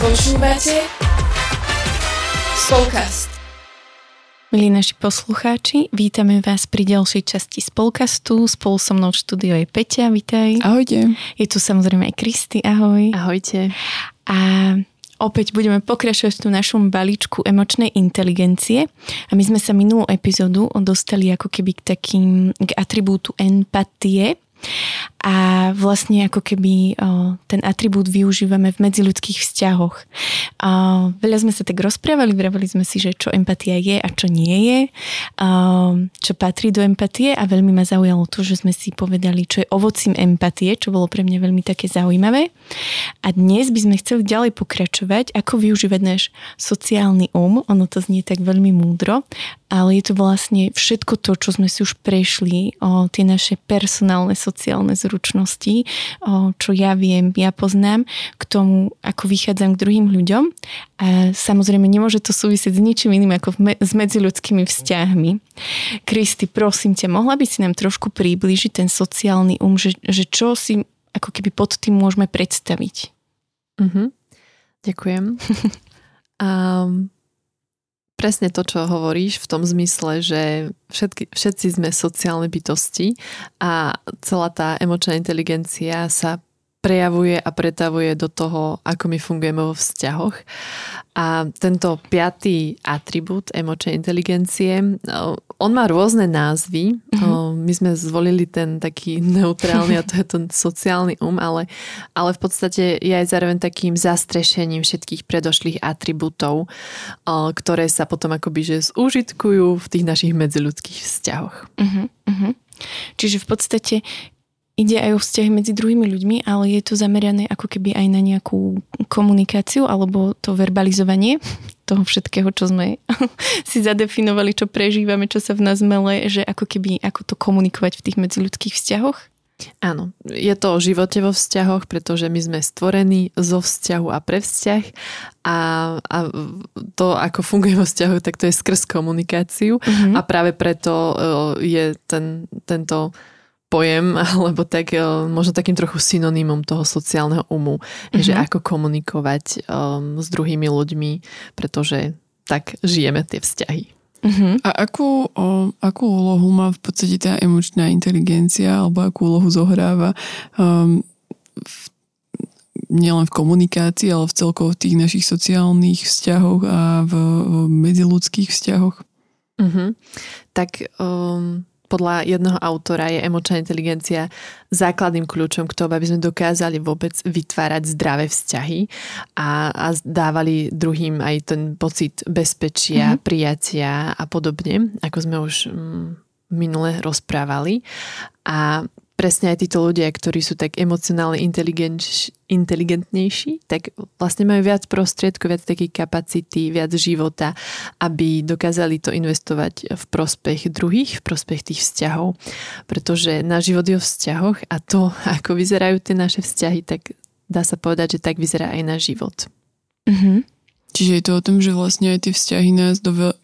Počúvate Spolkast. Milí naši poslucháči, vítame vás pri ďalšej časti Spolkastu. Spolu so mnou v štúdiu je Peťa, vítaj. Ahojte. Je tu samozrejme aj Kristy, ahoj. Ahojte. A opäť budeme pokračovať v tom našom balíčku emočnej inteligencie. A my sme sa minulú epizódu dostali ako keby k takým, k atribútu empatie a vlastne ako keby ten atribút využívame v medziľudských vzťahoch. O, veľa sme sa tak rozprávali, vravali sme si, že čo empatia je a čo nie je, o, čo patrí do empatie a veľmi ma zaujalo to, že sme si povedali, čo je ovocím empatie, čo bolo pre mňa veľmi také zaujímavé. A dnes by sme chceli ďalej pokračovať, ako využívať náš sociálny um, ono to znie tak veľmi múdro, ale je to vlastne všetko to, čo sme si už prešli, o, tie naše personálne sociálne zručnosti, o, čo ja viem, ja poznám, k tomu, ako vychádzam k druhým ľuďom. A samozrejme, nemôže to súvisieť s ničím iným ako me- s medziľudskými vzťahmi. Kristi, prosím ťa, mohla by si nám trošku priblížiť ten sociálny um, že, že čo si ako keby pod tým môžeme predstaviť? Mm-hmm. Ďakujem. um, presne to, čo hovoríš v tom zmysle, že všetky, všetci sme sociálne bytosti a celá tá emočná inteligencia sa prejavuje a pretavuje do toho, ako my fungujeme vo vzťahoch. A tento piatý atribút emočnej inteligencie, on má rôzne názvy. Mm-hmm. My sme zvolili ten taký neutrálny a to je ten sociálny um, ale, ale v podstate je aj zároveň takým zastrešením všetkých predošlých atribútov, ktoré sa potom akoby že zúžitkujú v tých našich medziludských vzťahoch. Mm-hmm. Čiže v podstate ide aj o vzťahy medzi druhými ľuďmi, ale je to zamerané ako keby aj na nejakú komunikáciu alebo to verbalizovanie toho všetkého, čo sme si zadefinovali, čo prežívame, čo sa v nás mele, že ako keby, ako to komunikovať v tých medziľudských vzťahoch. Áno, je to o živote vo vzťahoch, pretože my sme stvorení zo vzťahu a pre vzťah a, a to, ako funguje vo vzťahu, tak to je skrz komunikáciu mm-hmm. a práve preto je ten, tento pojem, alebo tak e, možno takým trochu synonymom toho sociálneho umu, mm-hmm. že ako komunikovať um, s druhými ľuďmi, pretože tak žijeme tie vzťahy. Uh-huh. A akú, o, akú úlohu má v podstate tá emočná inteligencia alebo akú úlohu zohráva um, v, nielen v komunikácii, ale v celkovo v tých našich sociálnych vzťahoch a v, v medziludských vzťahoch? Uh-huh. Tak um, podľa jedného autora je emočná inteligencia základným kľúčom k tomu, aby sme dokázali vôbec vytvárať zdravé vzťahy a, a dávali druhým aj ten pocit bezpečia, mm-hmm. prijatia a podobne, ako sme už mm, minule rozprávali. A presne aj títo ľudia, ktorí sú tak emocionálne inteligentnejší, tak vlastne majú viac prostriedkov, viac takých kapacity, viac života, aby dokázali to investovať v prospech druhých, v prospech tých vzťahov. Pretože na život je o vzťahoch a to, ako vyzerajú tie naše vzťahy, tak dá sa povedať, že tak vyzerá aj náš život. Mm-hmm. Čiže je to o tom, že vlastne aj tie vzťahy nás do veľ-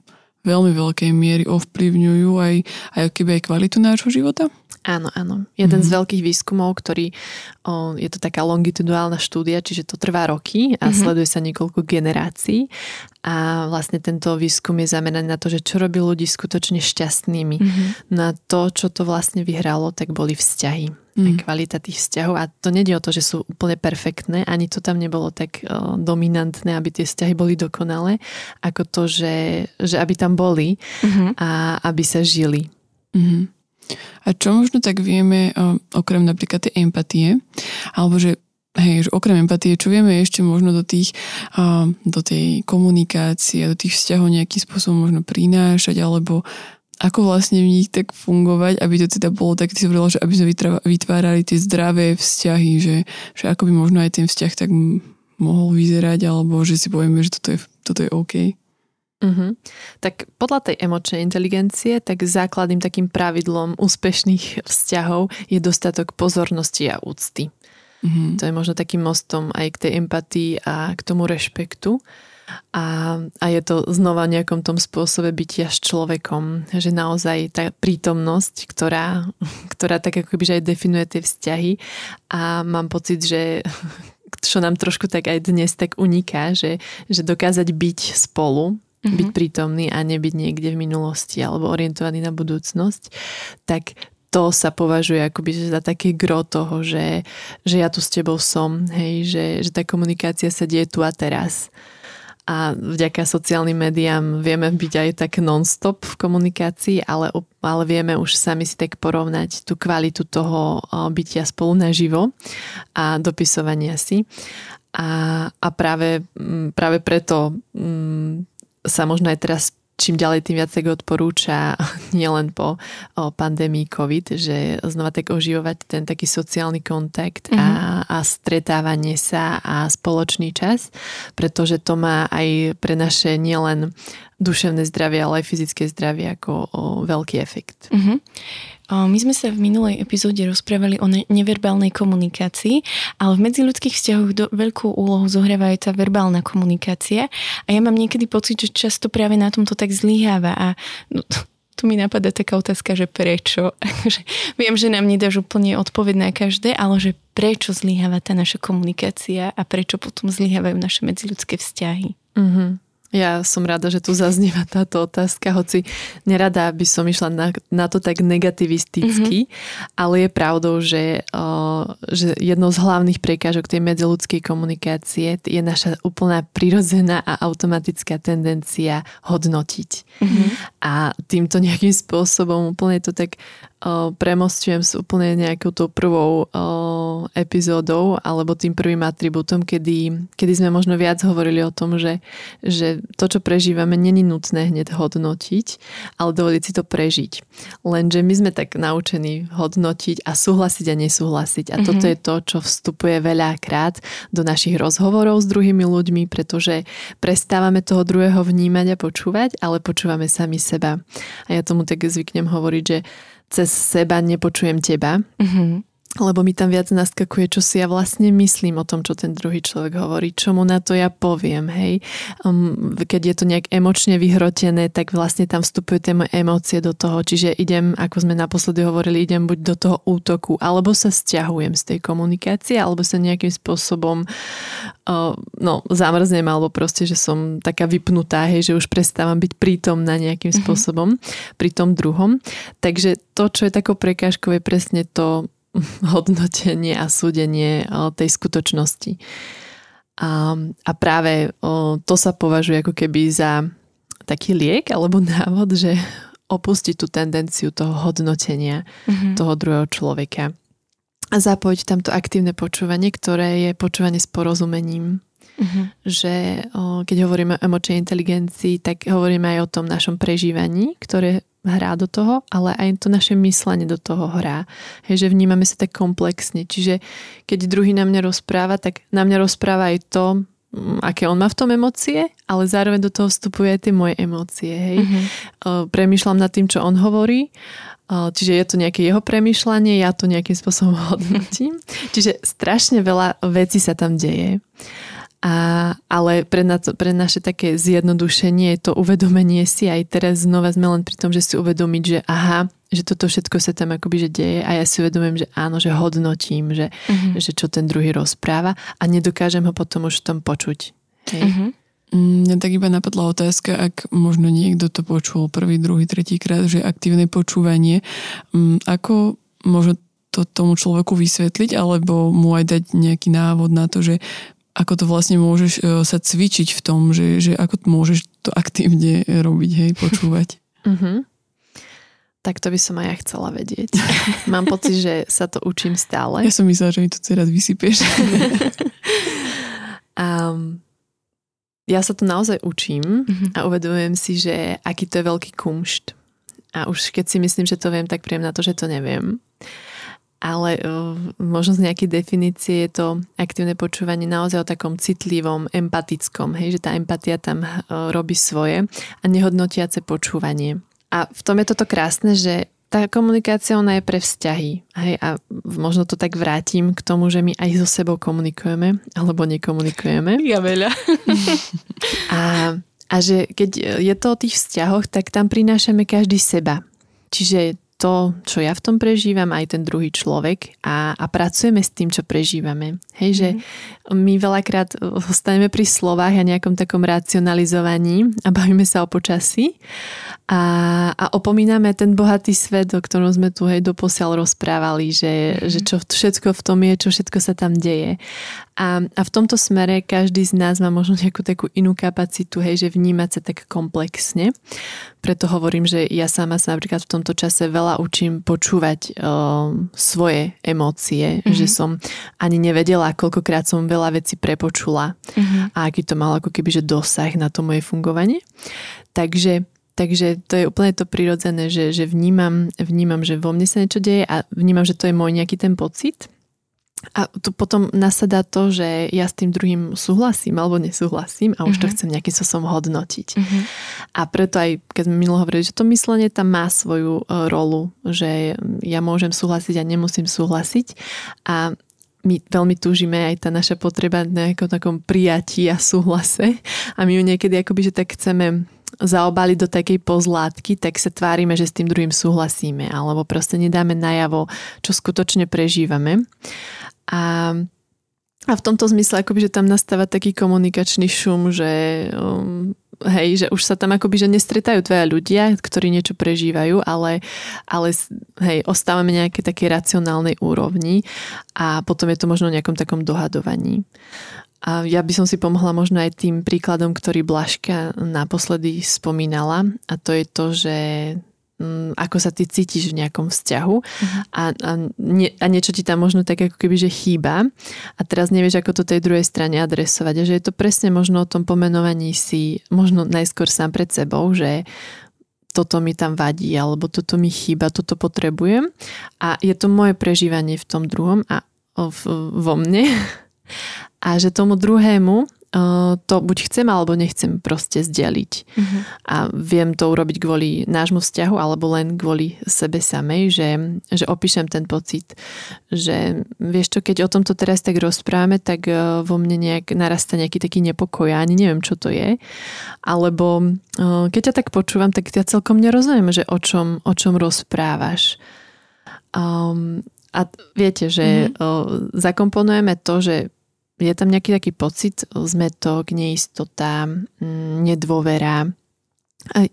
veľmi veľkej miery ovplyvňujú aj, aj keby aj kvalitu nášho života? Áno, áno. Jeden mm-hmm. z veľkých výskumov, ktorý o, je to taká longitudinálna štúdia, čiže to trvá roky a mm-hmm. sleduje sa niekoľko generácií a vlastne tento výskum je zameraný na to, že čo robí ľudí skutočne šťastnými. Mm-hmm. Na to, čo to vlastne vyhralo, tak boli vzťahy. Mm. Kvalita tých vzťahov. A to nejde o to, že sú úplne perfektné, ani to tam nebolo tak o, dominantné, aby tie vzťahy boli dokonalé, ako to, že, že aby tam boli mm-hmm. a aby sa žili. Mm-hmm. A čo možno tak vieme, okrem napríklad tej empatie, alebo že hej, že okrem empatie, čo vieme ešte možno do tých, do tej komunikácie, do tých vzťahov nejakým spôsobom možno prinášať, alebo ako vlastne v nich tak fungovať, aby to teda bolo tak, ty si hovorila, že aby sme vytvárali tie zdravé vzťahy, že, že ako by možno aj ten vzťah tak mohol vyzerať, alebo že si povieme, že toto je, toto je OK. Uh-huh. Tak podľa tej emočnej inteligencie, tak základným takým pravidlom úspešných vzťahov je dostatok pozornosti a úcty. Uh-huh. To je možno takým mostom aj k tej empatii a k tomu rešpektu. A, a je to znova nejakom tom spôsobe bytia s človekom, že naozaj tá prítomnosť, ktorá, ktorá tak ako aj definuje tie vzťahy a mám pocit, že čo nám trošku tak aj dnes tak uniká, že, že dokázať byť spolu, mm-hmm. byť prítomný a nebyť niekde v minulosti alebo orientovaný na budúcnosť, tak to sa považuje akoby za také gro toho, že, že ja tu s tebou som, hej, že, že tá komunikácia sa deje tu a teraz a vďaka sociálnym médiám vieme byť aj tak non-stop v komunikácii, ale, ale vieme už sami si tak porovnať tú kvalitu toho bytia spolu naživo a dopisovania si. A, a práve, práve preto sa možno aj teraz čím ďalej, tým viac tak odporúča nielen po o pandémii COVID, že znova tak oživovať ten taký sociálny kontakt mm-hmm. a, mhm. a stretávanie sa a spoločný čas, pretože to má aj pre naše nielen duševné zdravie, ale aj fyzické zdravie ako o veľký efekt. Mm-hmm. My sme sa v minulej epizóde rozprávali o neverbálnej komunikácii, ale v medziľudských vzťahoch do, veľkú úlohu zohráva aj tá verbálna komunikácia a ja mám niekedy pocit, že často práve na tomto tak zlyháva a no, tu mi napadá taká otázka, že prečo. Viem, že nám nedáš úplne odpoveď na každé, ale že prečo zlyháva tá naša komunikácia a prečo potom zlyhávajú naše medziľudské vzťahy. Mm-hmm. Ja som rada, že tu zaznieva táto otázka, hoci nerada by som išla na, na to tak negativisticky, mm-hmm. ale je pravdou, že, uh, že jednou z hlavných prekážok tej medziludskej komunikácie je naša úplná prirodzená a automatická tendencia hodnotiť. Mm-hmm. A týmto nejakým spôsobom úplne to tak premostujem s úplne nejakou tou prvou epizódou alebo tým prvým atribútom, kedy, kedy sme možno viac hovorili o tom, že, že to, čo prežívame, není nutné hneď hodnotiť, ale dovoliť si to prežiť. Lenže my sme tak naučení hodnotiť a súhlasiť a nesúhlasiť. A mm-hmm. toto je to, čo vstupuje veľakrát do našich rozhovorov s druhými ľuďmi, pretože prestávame toho druhého vnímať a počúvať, ale počúvame sami seba. A ja tomu tak zvyknem hovoriť, že cez seba nepočujem teba. Mm-hmm lebo mi tam viac naskakuje, čo si ja vlastne myslím o tom, čo ten druhý človek hovorí, čo mu na to ja poviem, hej. Um, keď je to nejak emočne vyhrotené, tak vlastne tam vstupujú tie moje emócie do toho, čiže idem, ako sme naposledy hovorili, idem buď do toho útoku, alebo sa stiahujem z tej komunikácie, alebo sa nejakým spôsobom uh, no, zamrznem, alebo proste, že som taká vypnutá, hej, že už prestávam byť prítomná nejakým mm-hmm. spôsobom pri tom druhom. Takže to, čo je takou prekážkou, je presne to, hodnotenie a súdenie tej skutočnosti. A, a práve to sa považuje ako keby za taký liek alebo návod, že opustiť tú tendenciu toho hodnotenia mm-hmm. toho druhého človeka. A zapojiť tamto aktívne počúvanie, ktoré je počúvanie s porozumením. Mm-hmm. Že o, keď hovoríme o emočnej inteligencii, tak hovoríme aj o tom našom prežívaní, ktoré hrá do toho, ale aj to naše myslenie do toho hrá. Hej, že vnímame sa tak komplexne. Čiže keď druhý na mňa rozpráva, tak na mňa rozpráva aj to, mm, aké on má v tom emócie, ale zároveň do toho vstupuje aj tie moje emócie. Hej. Mm-hmm. Premýšľam nad tým, čo on hovorí Čiže je to nejaké jeho premyšľanie, ja to nejakým spôsobom hodnotím. Čiže strašne veľa vecí sa tam deje. A, ale pre, na to, pre naše také zjednodušenie je to uvedomenie si aj teraz znova sme len pri tom, že si uvedomiť, že aha, že toto všetko sa tam akoby že deje a ja si uvedomím, že áno, že hodnotím, že, uh-huh. že čo ten druhý rozpráva a nedokážem ho potom už v tom počuť. Hej. Uh-huh. Mňa tak iba napadla otázka, ak možno niekto to počul prvý, druhý, tretí krát, že aktívne počúvanie, mm, ako možno to tomu človeku vysvetliť, alebo mu aj dať nejaký návod na to, že ako to vlastne môžeš e, sa cvičiť v tom, že, že ako môžeš to aktívne robiť, hej, počúvať. Uh-huh. Tak to by som aj ja chcela vedieť. Mám pocit, že sa to učím stále. Ja som myslela, že mi to teraz vysypieš. um, ja sa to naozaj učím uh-huh. a uvedomujem si, že aký to je veľký kumšt. A už keď si myslím, že to viem, tak príjem na to, že to neviem ale uh, možno z nejakej definície je to aktívne počúvanie naozaj o takom citlivom, empatickom, hej, že tá empatia tam uh, robí svoje a nehodnotiace počúvanie. A v tom je toto krásne, že tá komunikácia ona je pre vzťahy. Hej, a možno to tak vrátim k tomu, že my aj so sebou komunikujeme alebo nekomunikujeme. Ja veľa. a, a že keď je to o tých vzťahoch, tak tam prinášame každý seba. Čiže to, čo ja v tom prežívam, aj ten druhý človek a, a pracujeme s tým, čo prežívame. Hej, že mm-hmm. my veľakrát ostaneme pri slovách a nejakom takom racionalizovaní a bavíme sa o počasí a, a opomíname ten bohatý svet, o ktorom sme tu hej doposiaľ rozprávali, že, mm-hmm. že čo všetko v tom je, čo všetko sa tam deje. A, a v tomto smere každý z nás má možno nejakú takú inú kapacitu, hej, že vnímať sa tak komplexne. Preto hovorím, že ja sama sa napríklad v tomto čase veľa učím počúvať uh, svoje emócie, mm-hmm. že som ani nevedela, koľkokrát som veľa vecí prepočula mm-hmm. a aký to mal ako keby že dosah na to moje fungovanie. Takže Takže to je úplne to prirodzené, že, že vnímam, vnímam, že vo mne sa niečo deje a vnímam, že to je môj nejaký ten pocit a tu potom nasadá to, že ja s tým druhým súhlasím alebo nesúhlasím a už uh-huh. to mhm. chcem nejakým spôsobom hodnotiť. Uh-huh. A preto aj, keď sme minulo hovorili, že to myslenie tam má svoju uh, rolu, že ja môžem súhlasiť a nemusím súhlasiť a my veľmi túžime aj tá naša potreba na nejakom takom prijatí a súhlase a my ju niekedy akoby, že tak chceme zaobaliť do takej pozlátky, tak sa tvárime, že s tým druhým súhlasíme alebo proste nedáme najavo, čo skutočne prežívame. A, a v tomto zmysle akoby, že tam nastáva taký komunikačný šum, že um, hej, že už sa tam akoby, že nestretajú tvoja ľudia, ktorí niečo prežívajú, ale, ale hej, ostávame nejaké také racionálnej úrovni a potom je to možno nejakom takom dohadovaní. A ja by som si pomohla možno aj tým príkladom, ktorý Blažka naposledy spomínala a to je to, že ako sa ty cítiš v nejakom vzťahu uh-huh. a, a, nie, a niečo ti tam možno tak ako keby, že chýba. A teraz nevieš, ako to tej druhej strane adresovať a že je to presne možno o tom pomenovaní si možno najskôr sám pred sebou, že toto mi tam vadí alebo toto mi chýba, toto potrebujem. A je to moje prežívanie v tom druhom a v, vo mne. A že tomu druhému to buď chcem alebo nechcem proste zdeliť. Uh-huh. A viem to urobiť kvôli nášmu vzťahu alebo len kvôli sebe samej, že, že opíšem ten pocit, že vieš čo, keď o tomto teraz tak rozprávame, tak vo mne nejak narasta nejaký taký nepokoj, ani neviem, čo to je. Alebo keď ťa tak počúvam, tak ja celkom nerozumiem, že o čom, o čom rozprávaš. Um, a viete, že mm-hmm. zakomponujeme to, že je tam nejaký taký pocit, zmetok, neistota, mm,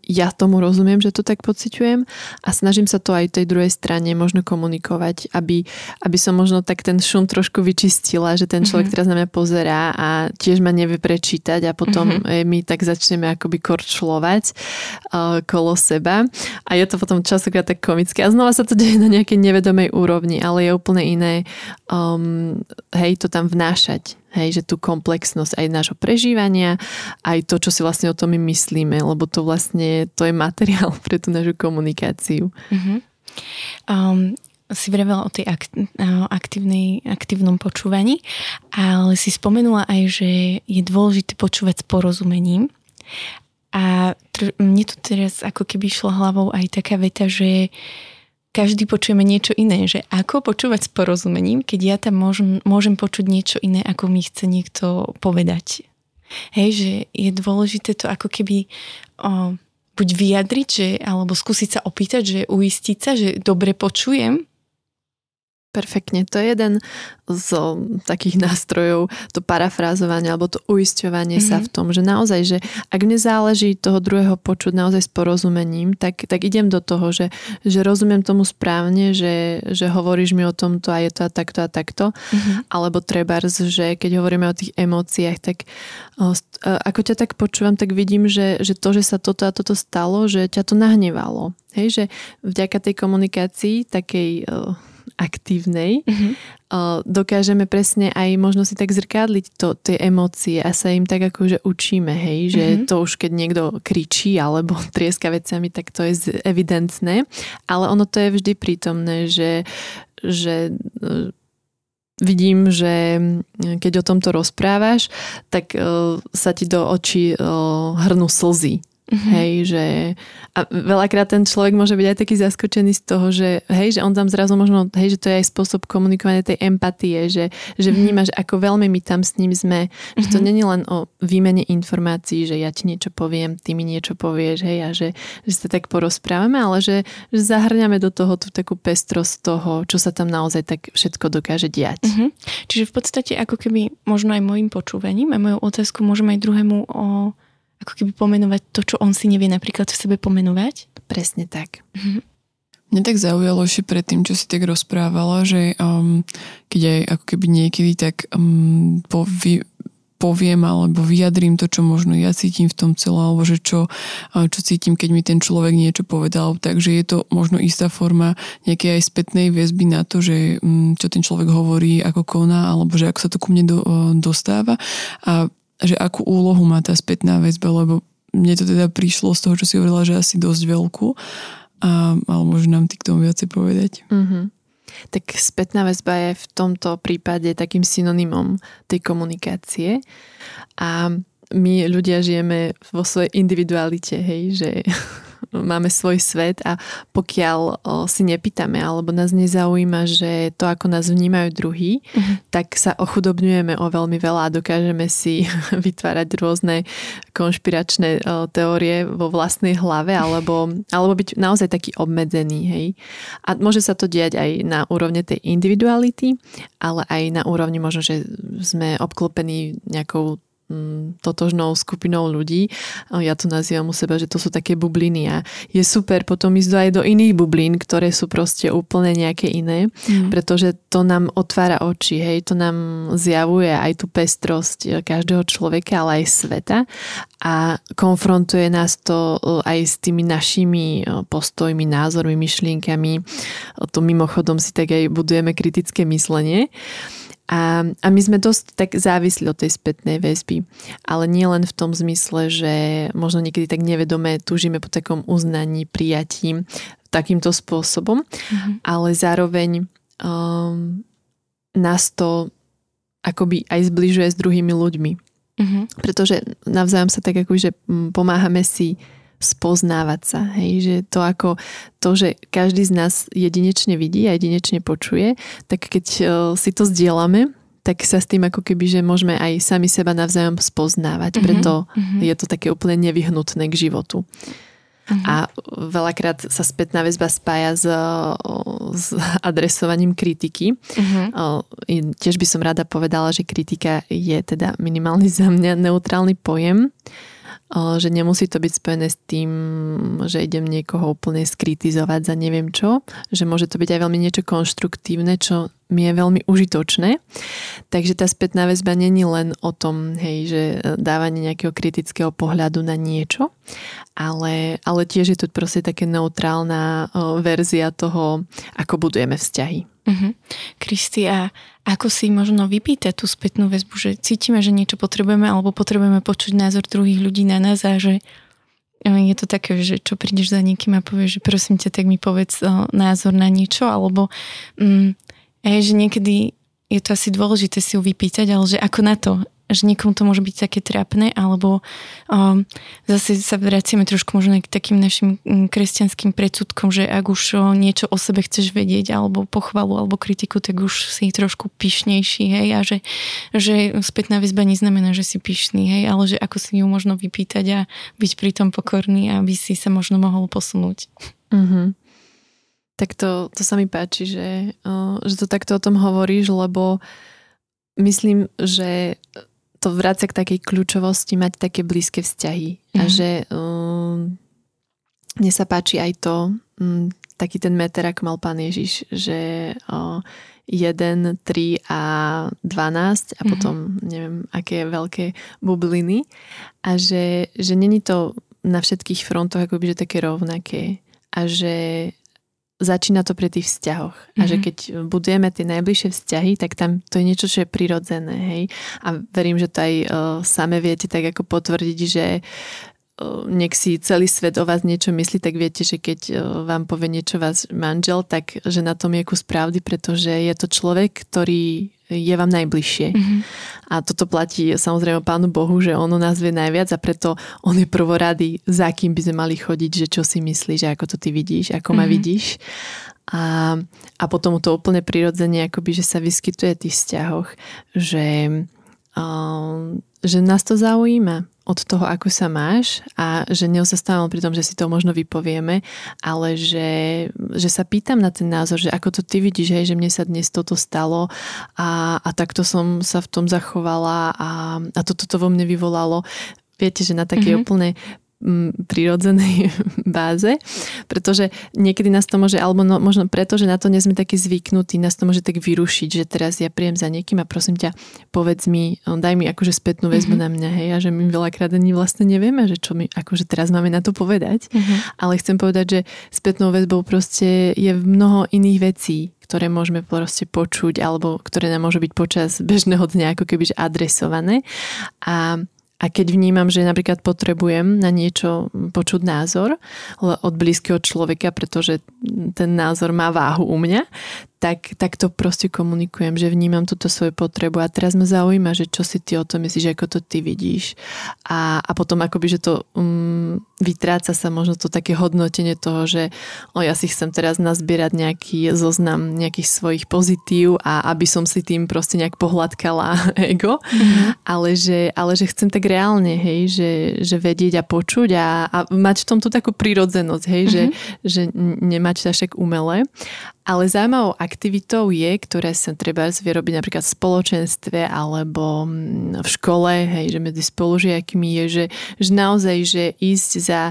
ja tomu rozumiem, že to tak pociťujem a snažím sa to aj tej druhej strane možno komunikovať, aby, aby som možno tak ten šum trošku vyčistila, že ten človek mm-hmm. teraz na mňa pozerá a tiež ma nevie prečítať a potom mm-hmm. my tak začneme akoby korčlovať uh, kolo seba a je to potom častokrát tak komické a znova sa to deje na nejakej nevedomej úrovni, ale je úplne iné um, hej, to tam vnášať Hej, že tú komplexnosť aj nášho prežívania, aj to, čo si vlastne o tom my myslíme, lebo to vlastne to je materiál pre tú našu komunikáciu. Uh-huh. Um, si vravela o tej aktívnej, aktívnom počúvaní, ale si spomenula aj, že je dôležité počúvať s porozumením. A tr- mne tu teraz ako keby šla hlavou aj taká veta, že uh, každý počujeme niečo iné, že ako počúvať s porozumením, keď ja tam môžem, môžem počuť niečo iné, ako mi chce niekto povedať. Hej, že je dôležité to ako keby o, buď vyjadriť, že, alebo skúsiť sa opýtať, že uistiť sa, že dobre počujem Perfektne. To je jeden z takých nástrojov, to parafrázovanie alebo to uisťovanie mm-hmm. sa v tom, že naozaj, že ak mne záleží toho druhého počuť naozaj s porozumením, tak, tak idem do toho, že, že rozumiem tomu správne, že, že hovoríš mi o tomto a je to a takto a takto. Mm-hmm. Alebo trebárs, že keď hovoríme o tých emóciách, tak ako ťa tak počúvam, tak vidím, že, že to, že sa toto a toto stalo, že ťa to nahnevalo. Hej, že vďaka tej komunikácii, takej aktívnej, mm-hmm. dokážeme presne aj možno si tak zrkadliť to, tie emócie a sa im tak akože učíme, hej, že mm-hmm. to už keď niekto kričí alebo trieska vecami, tak to je evidentné, ale ono to je vždy prítomné, že, že e, vidím, že keď o tomto rozprávaš, tak uh, sa ti do očí uh, hrnú slzy Mm-hmm. Hej, že a veľakrát ten človek môže byť aj taký zaskočený z toho, že hej, že on tam zrazu možno, hej, že to je aj spôsob komunikovania tej empatie, že, že mhm. vníma, mm-hmm. že ako veľmi my tam s ním sme, mm-hmm. že to mhm. není len o výmene informácií, že ja ti niečo poviem, ty mi niečo povieš, hej, a že, že sa tak porozprávame, ale že, že zahrňame do toho tú takú pestrosť toho, čo sa tam naozaj tak všetko dokáže diať. Mm-hmm. Čiže v podstate ako keby možno aj môjim počúvaním a mojou otázku môžeme aj druhému o ako keby pomenovať to, čo on si nevie napríklad v sebe pomenovať? Presne tak. Mm-hmm. Mne tak zaujalo ešte pred tým, čo si tak rozprávala, že um, keď aj ako keby niekedy tak um, povy, poviem alebo vyjadrím to, čo možno ja cítim v tom celom, alebo že čo, čo cítim, keď mi ten človek niečo povedal. Takže je to možno istá forma nejakej aj spätnej väzby na to, že um, čo ten človek hovorí, ako koná, alebo že ako sa to ku mne do, dostáva. A že akú úlohu má tá spätná väzba, lebo mne to teda prišlo z toho, čo si hovorila, že asi dosť veľkú. A, ale môže nám ty k tomu viacej povedať. Mm-hmm. Tak spätná väzba je v tomto prípade takým synonymom tej komunikácie. A my ľudia žijeme vo svojej individualite, hej, že máme svoj svet a pokiaľ si nepýtame alebo nás nezaujíma, že to, ako nás vnímajú druhý, uh-huh. tak sa ochudobňujeme o veľmi veľa a dokážeme si vytvárať rôzne konšpiračné teórie vo vlastnej hlave alebo, alebo byť naozaj taký obmedzený. Hej. A môže sa to diať aj na úrovne tej individuality, ale aj na úrovni možno, že sme obklopení nejakou totožnou skupinou ľudí. Ja to nazývam u seba, že to sú také bubliny a je super potom ísť aj do iných bublín, ktoré sú proste úplne nejaké iné, mm. pretože to nám otvára oči, hej, to nám zjavuje aj tú pestrosť každého človeka, ale aj sveta a konfrontuje nás to e, aj s tými našimi e, postojmi, názormi, myšlienkami. To mimochodom si tak aj budujeme kritické myslenie. A, a my sme dosť tak závisli od tej spätnej väzby. Ale nie len v tom zmysle, že možno niekedy tak nevedome túžime po takom uznaní, prijatí takýmto spôsobom, mm-hmm. ale zároveň um, nás to akoby aj zbližuje s druhými ľuďmi. Mm-hmm. Pretože navzájom sa tak akože pomáhame si spoznávať sa. Hej? Že to ako to, že každý z nás jedinečne vidí a jedinečne počuje, tak keď e, si to zdieľame, tak sa s tým ako keby, že môžeme aj sami seba navzájom spoznávať. Mm-hmm. Preto mm-hmm. je to také úplne nevyhnutné k životu. Uh-huh. A veľakrát sa spätná väzba spája s, s adresovaním kritiky. Uh-huh. Tiež by som rada povedala, že kritika je teda minimálny za mňa neutrálny pojem že nemusí to byť spojené s tým, že idem niekoho úplne skritizovať za neviem čo, že môže to byť aj veľmi niečo konštruktívne, čo mi je veľmi užitočné. Takže tá spätná väzba není len o tom, hej, že dávanie nejakého kritického pohľadu na niečo, ale, ale tiež je to proste také neutrálna verzia toho, ako budujeme vzťahy. Uh-huh. A ako si možno vypýtať tú spätnú väzbu, že cítime, že niečo potrebujeme alebo potrebujeme počuť názor druhých ľudí na nás a že e, je to také, že čo prídeš za niekým a povieš, že prosím ťa, tak mi povedz e, názor na niečo, alebo mm, aj, že niekedy je to asi dôležité si ju vypýtať, ale že ako na to, že niekomu to môže byť také trápne, alebo um, zase sa vraciame trošku možno k takým našim mm, kresťanským predsudkom, že ak už niečo o sebe chceš vedieť, alebo pochvalu, alebo kritiku, tak už si trošku pyšnejší, hej, a že, že spätná väzba neznamená, že si pyšný, hej, ale že ako si ju možno vypýtať a byť pritom pokorný, aby si sa možno mohol posunúť. Mm-hmm. Tak to, to sa mi páči, že, že to takto o tom hovoríš, lebo myslím, že to vráca k takej kľúčovosti mať také blízke vzťahy. Mm. A mhm. že um, mne sa páči aj to, um, taký ten meter, ak mal pán Ježiš, že uh, 1, 3 a 12 a mm-hmm. potom neviem, aké veľké bubliny a že, že není to na všetkých frontoch akoby, že také rovnaké a že začína to pri tých vzťahoch. Mm-hmm. A že mhm. keď budujeme tie najbližšie vzťahy, tak tam to je niečo, čo je prirodzené. Hej? A verím, že to aj uh, same viete tak ako potvrdiť, že nech si celý svet o vás niečo myslí, tak viete, že keď vám povie niečo vás manžel, tak že na tom je kus pravdy, pretože je to človek, ktorý je vám najbližšie. Mm-hmm. A toto platí samozrejme Pánu Bohu, že ono nás vie najviac a preto on je prvorady, za kým by sme mali chodiť, že čo si myslíš, ako to ty vidíš, ako mm-hmm. ma mhm. vidíš. A, a potom to úplne prirodzene, akoby, že sa vyskytuje v tých vzťahoch, že, uh, že nás to zaujíma od toho, ako sa máš a že neostávam pri tom, že si to možno vypovieme, ale že, že sa pýtam na ten názor, že ako to ty vidíš, hej, že mne sa dnes toto stalo a, a takto som sa v tom zachovala a, a toto to vo mne vyvolalo. Viete, že na také mm-hmm. úplne prirodzenej báze, pretože niekedy nás to môže, alebo no, možno preto, že na to nie sme takí zvyknutí, nás to môže tak vyrušiť, že teraz ja príjem za niekým a prosím ťa, povedz mi, daj mi akože spätnú väzbu mm-hmm. na mňa, hej, a že my veľakrát ani vlastne nevieme, že čo my akože teraz máme na to povedať, mm-hmm. ale chcem povedať, že spätnou väzbou proste je mnoho iných vecí, ktoré môžeme proste počuť alebo ktoré nám môžu byť počas bežného dňa ako keby adresované a a keď vnímam, že napríklad potrebujem na niečo počuť názor od blízkeho človeka, pretože ten názor má váhu u mňa, tak, tak to proste komunikujem, že vnímam túto svoju potrebu a teraz ma zaujíma, že čo si ty o tom myslíš, ako to ty vidíš. A, a potom akoby, že to um, vytráca sa možno to také hodnotenie toho, že o, ja si chcem teraz nazbierať nejaký zoznam nejakých svojich pozitív a aby som si tým proste nejak pohľadkala ego, mm-hmm. ale, že, ale že chcem tak reálne, hej, že, že vedieť a počuť a, a mať v tom tú takú prírodzenosť, hej, mm-hmm. že, že nemať to však umelé. Ale zaujímavou aktivitou je, ktoré sa treba vie robiť napríklad v spoločenstve alebo v škole, hej, že medzi spolužiakmi je, že, že naozaj, že ísť za,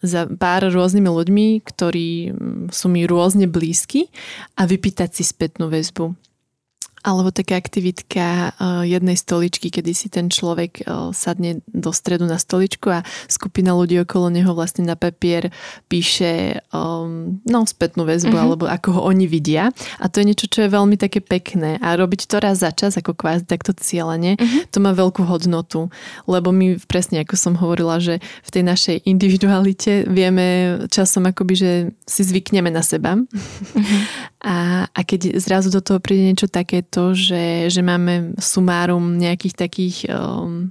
za pár rôznymi ľuďmi, ktorí mm, sú mi rôzne blízki a vypýtať si spätnú väzbu alebo taká aktivitka uh, jednej stoličky, kedy si ten človek uh, sadne do stredu na stoličku a skupina ľudí okolo neho vlastne na papier píše um, no, spätnú väzbu, uh-huh. alebo ako ho oni vidia. A to je niečo, čo je veľmi také pekné. A robiť to raz za čas, ako kvázi takto cieľene, uh-huh. to má veľkú hodnotu. Lebo my presne, ako som hovorila, že v tej našej individualite vieme časom akoby, že si zvykneme na seba. Uh-huh. A, a keď zrazu do toho príde niečo takéto, že, že máme sumárum nejakých takých um,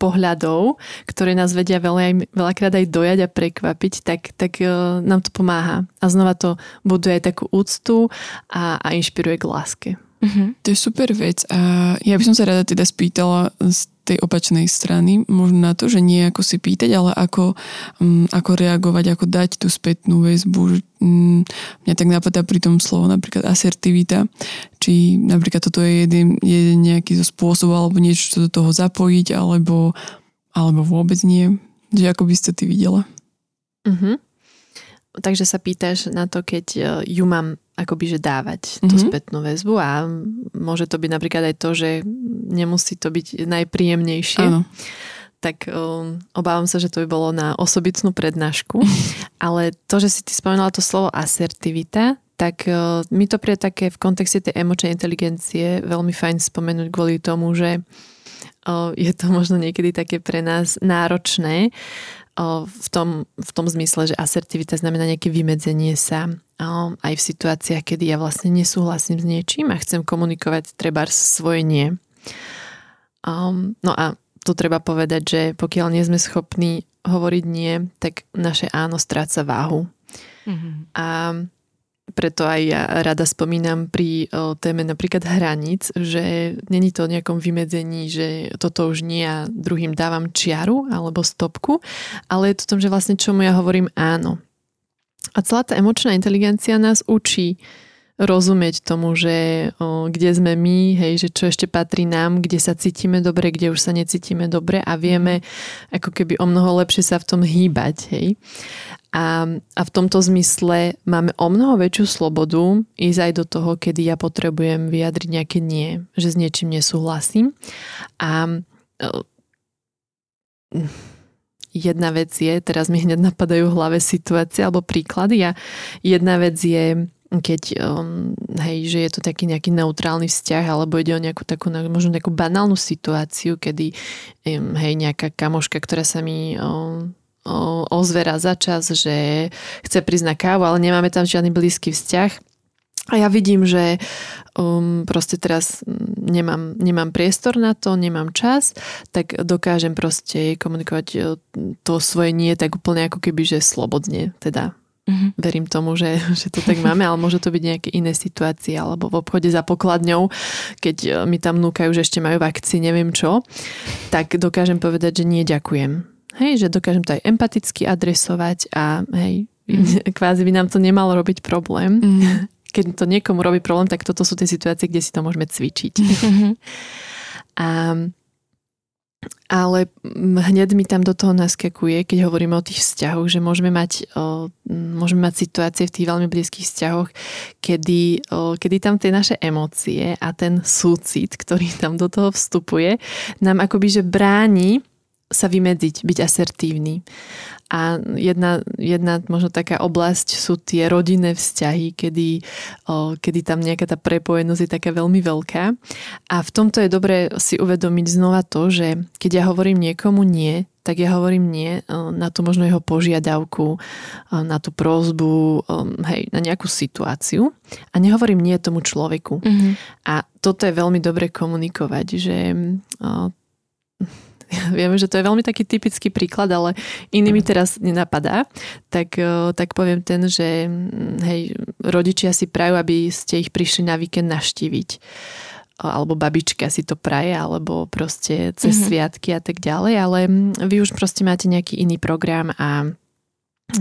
pohľadov, ktoré nás vedia veľa, veľakrát aj dojať a prekvapiť, tak, tak uh, nám to pomáha. A znova to buduje takú úctu a, a inšpiruje k láske. Uh-huh. To je super vec a ja by som sa rada teda spýtala z tej opačnej strany, možno na to, že nie ako si pýtať, ale ako, um, ako reagovať, ako dať tú spätnú väzbu. Um, mňa tak napadá pri tom slovo napríklad asertivita, či napríklad toto je jeden, jeden nejaký zo spôsobov alebo niečo, čo do toho zapojiť, alebo, alebo vôbec nie. Že ako by ste ty videla? Uh-huh. Takže sa pýtaš na to, keď e, ju mám akoby že dávať tú mm-hmm. spätnú väzbu a môže to byť napríklad aj to, že nemusí to byť najpríjemnejšie. Áno. Tak um, obávam sa, že to by bolo na osobitnú prednášku. Ale to, že si ty spomenula to slovo asertivita, tak uh, mi to prie také v kontexte tej emočnej inteligencie veľmi fajn spomenúť kvôli tomu, že uh, je to možno niekedy také pre nás náročné v tom, v tom zmysle, že asertivita znamená nejaké vymedzenie sa aj v situáciách, kedy ja vlastne nesúhlasím s niečím a chcem komunikovať treba svoje nie. No a tu treba povedať, že pokiaľ nie sme schopní hovoriť nie, tak naše áno stráca váhu. Mm-hmm. A preto aj ja rada spomínam pri o, téme napríklad hraníc, že není to o nejakom vymedzení, že toto už nie a druhým dávam čiaru alebo stopku, ale je to tom, že vlastne čomu ja hovorím áno. A celá tá emočná inteligencia nás učí rozumieť tomu, že o, kde sme my, hej, že čo ešte patrí nám, kde sa cítime dobre, kde už sa necítime dobre a vieme ako keby o mnoho lepšie sa v tom hýbať. Hej. A, a v tomto zmysle máme o mnoho väčšiu slobodu ísť aj do toho, kedy ja potrebujem vyjadriť nejaké nie, že s niečím nesúhlasím. A e, jedna vec je, teraz mi hneď napadajú v hlave situácie alebo príklady a jedna vec je keď um, hej, že je to taký nejaký neutrálny vzťah alebo ide o nejakú takú možno nejakú banálnu situáciu, kedy um, hej, nejaká kamoška, ktorá sa mi um, o, ozvera za čas, že chce prísť na kávu, ale nemáme tam žiadny blízky vzťah. A ja vidím, že um, proste teraz nemám, nemám priestor na to, nemám čas, tak dokážem proste komunikovať e, to svoje nie tak úplne ako keby, že slobodne. Teda Mm-hmm. Verím tomu, že, že to tak máme, ale môže to byť nejaké iné situácie, alebo v obchode za pokladňou, keď e, mi tam núkajú, že ešte majú vakci, neviem čo, tak dokážem povedať, že nie ďakujem. Hej, že dokážem to aj empaticky adresovať a hej, mm-hmm. kvázi by nám to nemalo robiť problém. Mm-hmm. Keď to niekomu robí problém, tak toto sú tie situácie, kde si to môžeme cvičiť. Mm-hmm. A ale hneď mi tam do toho naskakuje, keď hovoríme o tých vzťahoch, že môžeme mať, o, môžeme mať situácie v tých veľmi blízkych vzťahoch, kedy, o, kedy tam tie naše emócie a ten súcit, ktorý tam do toho vstupuje, nám akoby že bráni sa vymedziť, byť asertívny. A jedna, jedna možno taká oblasť sú tie rodinné vzťahy, kedy, o, kedy tam nejaká tá prepojenosť je taká veľmi veľká. A v tomto je dobré si uvedomiť znova to, že keď ja hovorím niekomu nie, tak ja hovorím nie na tú možno jeho požiadavku, na tú prozbu, hej, na nejakú situáciu a nehovorím nie tomu človeku. Mm-hmm. A toto je veľmi dobre komunikovať, že vieme, že to je veľmi taký typický príklad, ale iný mi teraz nenapadá, tak, e, tak poviem ten, že mm, hej, rodičia si prajú, aby ste ich prišli na víkend naštíviť alebo babička si to praje, alebo proste cez mm-hmm. sviatky a tak ďalej, ale mm, vy už proste máte nejaký iný program a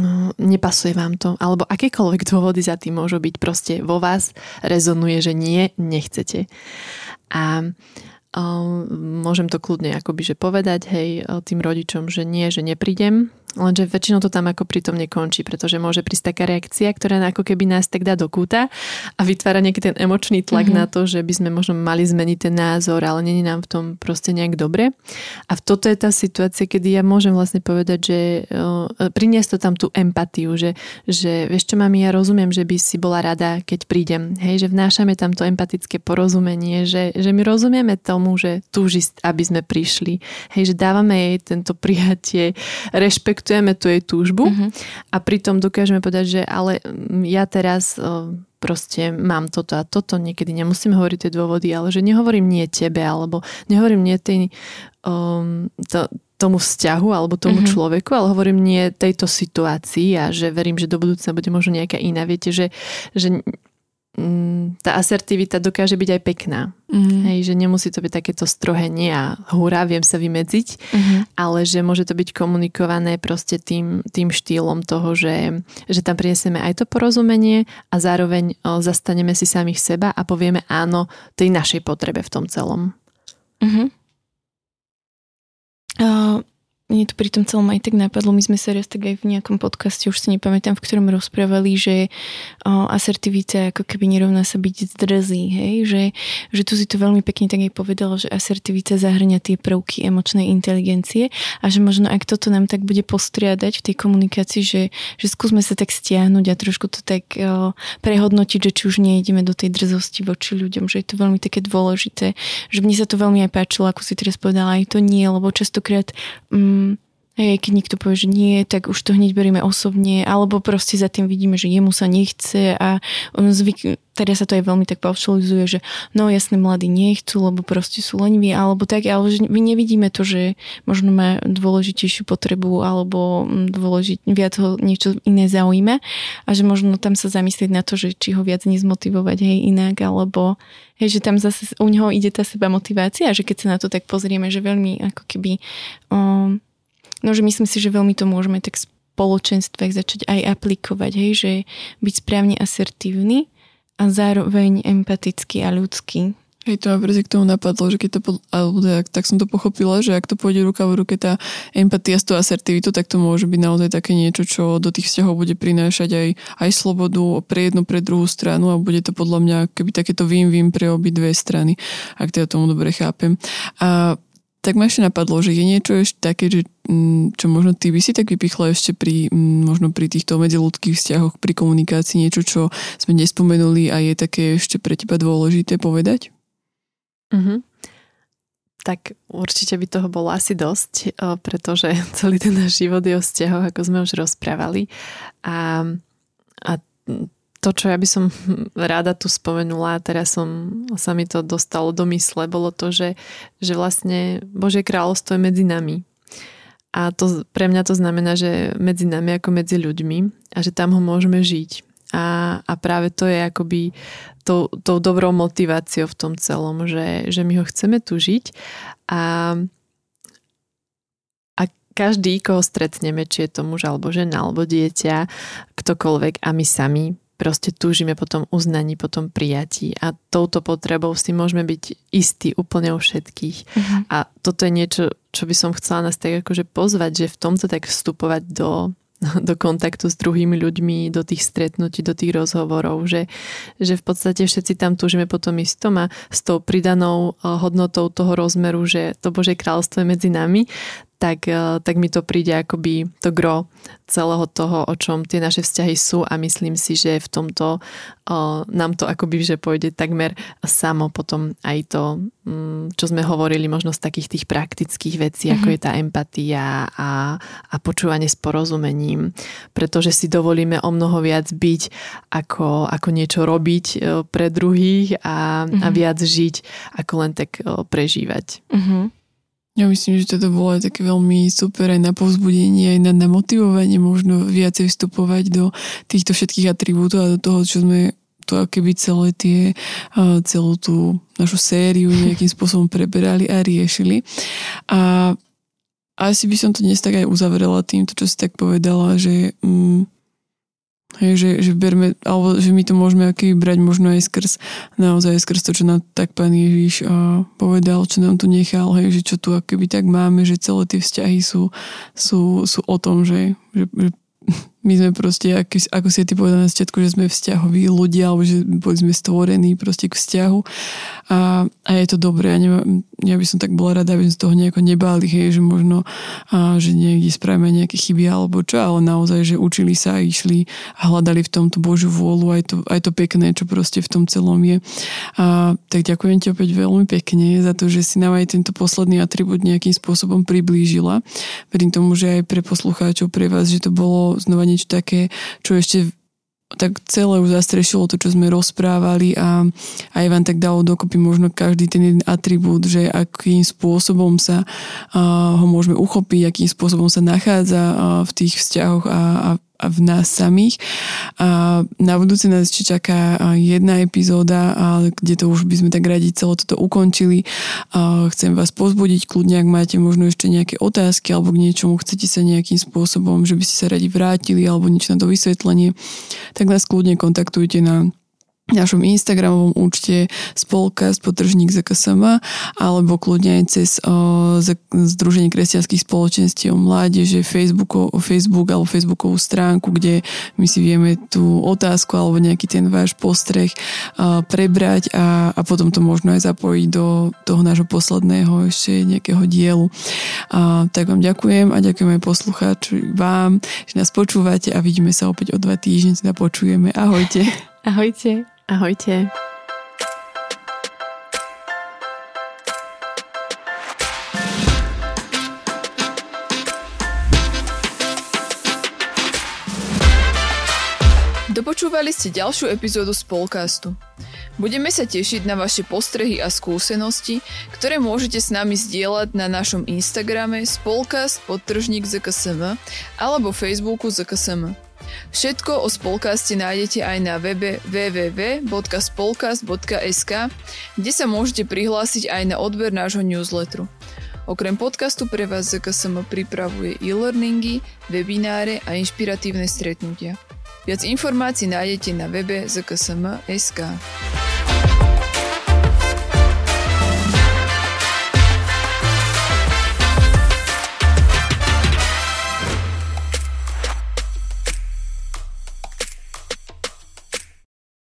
no, nepasuje vám to, alebo akékoľvek dôvody za tým môžu byť, proste vo vás rezonuje, že nie, nechcete. A môžem to kľudne akoby že povedať hej tým rodičom, že nie, že neprídem, Lenže väčšinou to tam ako pritom nekončí, pretože môže prísť taká reakcia, ktorá ako keby nás tak dá do kúta a vytvára nejaký ten emočný tlak mm-hmm. na to, že by sme možno mali zmeniť ten názor, ale není nám v tom proste nejak dobre. A toto je tá situácia, kedy ja môžem vlastne povedať, že uh, priniesť to tam tú empatiu, že, že vieš čo mami, ja rozumiem, že by si bola rada, keď prídem. Hej, že vnášame tam to empatické porozumenie, že, že my rozumieme tomu, že túži, aby sme prišli. Hej, že dávame jej tento prijatie, rešpekt rešpektujeme tú jej túžbu uh-huh. a pritom dokážeme povedať, že ale ja teraz proste mám toto a toto, niekedy nemusím hovoriť tie dôvody, ale že nehovorím nie tebe, alebo nehovorím nie tej, um, to, tomu vzťahu alebo tomu uh-huh. človeku, ale hovorím nie tejto situácii a že verím, že do budúcna bude možno nejaká iná. Viete, že, že Mm, tá asertivita dokáže byť aj pekná. Mm-hmm. Hej, že nemusí to byť takéto strohé nie a hurá, viem sa vymedziť, mm-hmm. ale že môže to byť komunikované proste tým, tým štýlom toho, že, že tam prinesieme aj to porozumenie a zároveň o, zastaneme si samých seba a povieme áno tej našej potrebe v tom celom. Mm-hmm. Uh, mne to pri tom celom aj tak napadlo, my sme sa raz tak aj v nejakom podcaste, už si nepamätám, v ktorom rozprávali, že o, asertivita ako keby nerovná sa byť zdrzí, hej, že, že tu si to veľmi pekne tak aj povedala, že asertivita zahrňa tie prvky emočnej inteligencie a že možno ak toto nám tak bude postriadať v tej komunikácii, že, že skúsme sa tak stiahnuť a trošku to tak o, prehodnotiť, že či už nejdeme do tej drzosti voči ľuďom, že je to veľmi také dôležité, že mne sa to veľmi aj páčilo, ako si teraz povedala, aj to nie, lebo častokrát mm, Hej, keď niekto povie, že nie, tak už to hneď berieme osobne, alebo proste za tým vidíme, že jemu sa nechce a on zvyk, teda sa to aj veľmi tak paušalizuje, že no jasne mladí nechcú, lebo proste sú leniví, alebo tak, ale že my nevidíme to, že možno má dôležitejšiu potrebu alebo mm, dôležit, viac ho niečo iné zaujíma a že možno tam sa zamyslieť na to, že či ho viac nezmotivovať hej inak, alebo hej, že tam zase u neho ide tá seba motivácia, že keď sa na to tak pozrieme, že veľmi ako keby um, No, že myslím si, že veľmi to môžeme tak spoločenstvách začať aj aplikovať, hej, že byť správne asertívny a zároveň empatický a ľudský. Hej, to ma presne k tomu napadlo, že keď to, alebo tak, tak som to pochopila, že ak to pôjde ruka v ruke tá empatia s tou asertivitou, tak to môže byť naozaj také niečo, čo do tých vzťahov bude prinášať aj, aj slobodu pre jednu, pre druhú stranu a bude to podľa mňa keby takéto win-win pre obi dve strany, ak teda tomu dobre chápem. A tak ma ešte napadlo, že je niečo ešte také, že, mm, čo možno ty by si tak vypichla ešte pri, mm, možno pri týchto medziludských vzťahoch, pri komunikácii, niečo, čo sme nespomenuli a je také ešte pre teba dôležité povedať? Mm-hmm. tak určite by toho bolo asi dosť, pretože celý ten náš život je o vzťahoch, ako sme už rozprávali. A, a to, čo ja by som rada tu spomenula, teraz som, sa mi to dostalo do mysle, bolo to, že, že vlastne Božie kráľovstvo je medzi nami. A to, pre mňa to znamená, že medzi nami ako medzi ľuďmi a že tam ho môžeme žiť. A, a práve to je akoby tou, tou dobrou motiváciou v tom celom, že, že my ho chceme tu žiť a, a každý, koho stretneme, či je to muž alebo žena alebo dieťa, ktokoľvek a my sami proste túžime po tom uznaní, po tom prijatí a touto potrebou si môžeme byť istí úplne u všetkých. Uh-huh. A toto je niečo, čo by som chcela nás tak akože pozvať, že v tomto tak vstupovať do, do kontaktu s druhými ľuďmi, do tých stretnutí, do tých rozhovorov, že, že v podstate všetci tam túžime potom istom a s tou pridanou eh, hodnotou toho rozmeru, že to Bože kráľstvo je medzi nami, tak, eh, tak mi to príde akoby to gro celého toho, o čom tie naše vzťahy sú a myslím si, že v tomto uh, nám to akoby, že pôjde takmer samo potom aj to, um, čo sme hovorili možno z takých tých praktických vecí, mm-hmm. ako mhm. je tá empatia a, a počúvanie s porozumením, pretože si dovolíme o mnoho viac byť, ako, ako niečo robiť uh, pre druhých a, mm-hmm. a mhm. viac žiť, ako len tak prežívať. Mm-hmm. Ja myslím, že toto bolo také veľmi super aj na povzbudenie, aj na, na možno viacej vstupovať do týchto všetkých atribútov a do toho, čo sme to keby celé tie, celú tú našu sériu nejakým spôsobom preberali a riešili. A asi by som to dnes tak aj uzavrela týmto, čo si tak povedala, že mm, Hej, že, že berme, alebo že my to môžeme aký brať možno aj skrz, naozaj skrz to, čo nám tak pán Ježiš uh, povedal, čo nám tu nechal, hej, že čo tu akoby tak máme, že celé tie vzťahy sú, sú, sú o tom, že, že, že my sme proste, ako, si ty povedal na začiatku, že sme vzťahoví ľudia, alebo že boli sme stvorení proste k vzťahu a, a je to dobré. Ja, nema, ja by som tak bola rada, aby sme z toho nejako nebáli, hej, že možno, a, že niekde spravíme nejaké chyby alebo čo, ale naozaj, že učili sa a išli a hľadali v tomto Božiu vôľu aj to, aj to pekné, čo proste v tom celom je. A, tak ďakujem ti opäť veľmi pekne za to, že si nám aj tento posledný atribút nejakým spôsobom priblížila. Verím tomu, že aj pre poslucháčov, pre vás, že to bolo znova niečo také, čo ešte tak celé už zastrešilo to, čo sme rozprávali a aj vám tak dalo dokopy možno každý ten jeden atribút, že akým spôsobom sa uh, ho môžeme uchopiť, akým spôsobom sa nachádza uh, v tých vzťahoch a, a v nás samých. A na budúce nás ešte čaká jedna epizóda, kde to už by sme tak radi celé toto ukončili. Chcem vás pozbudiť, kľudne, ak máte možno ešte nejaké otázky alebo k niečomu chcete sa nejakým spôsobom, že by ste sa radi vrátili alebo niečo na to vysvetlenie, tak nás kľudne kontaktujte na našom Instagramovom účte spolkast potržník ZKSM alebo kľudne aj cez o, Združenie kresťanských spoločenstiev mládeže, Facebook, Facebook alebo Facebookovú stránku, kde my si vieme tú otázku alebo nejaký ten váš postreh o, prebrať a, a potom to možno aj zapojiť do toho nášho posledného ešte nejakého dielu. A, tak vám ďakujem a ďakujem aj poslucháči vám, že nás počúvate a vidíme sa opäť o dva týždne, teda počujeme. Ahojte. Ahojte. Ahojte. Dopočúvali ste ďalšiu epizódu Spolcastu. Budeme sa tešiť na vaše postrehy a skúsenosti, ktoré môžete s nami zdieľať na našom Instagrame spolcast podtržník ZKSM alebo Facebooku ZKSM. Všetko o Spolkaste nájdete aj na webe www.spolkast.sk, kde sa môžete prihlásiť aj na odber nášho newsletteru. Okrem podcastu pre vás ZKSM pripravuje e-learningy, webináre a inšpiratívne stretnutia. Viac informácií nájdete na webe zksm.sk.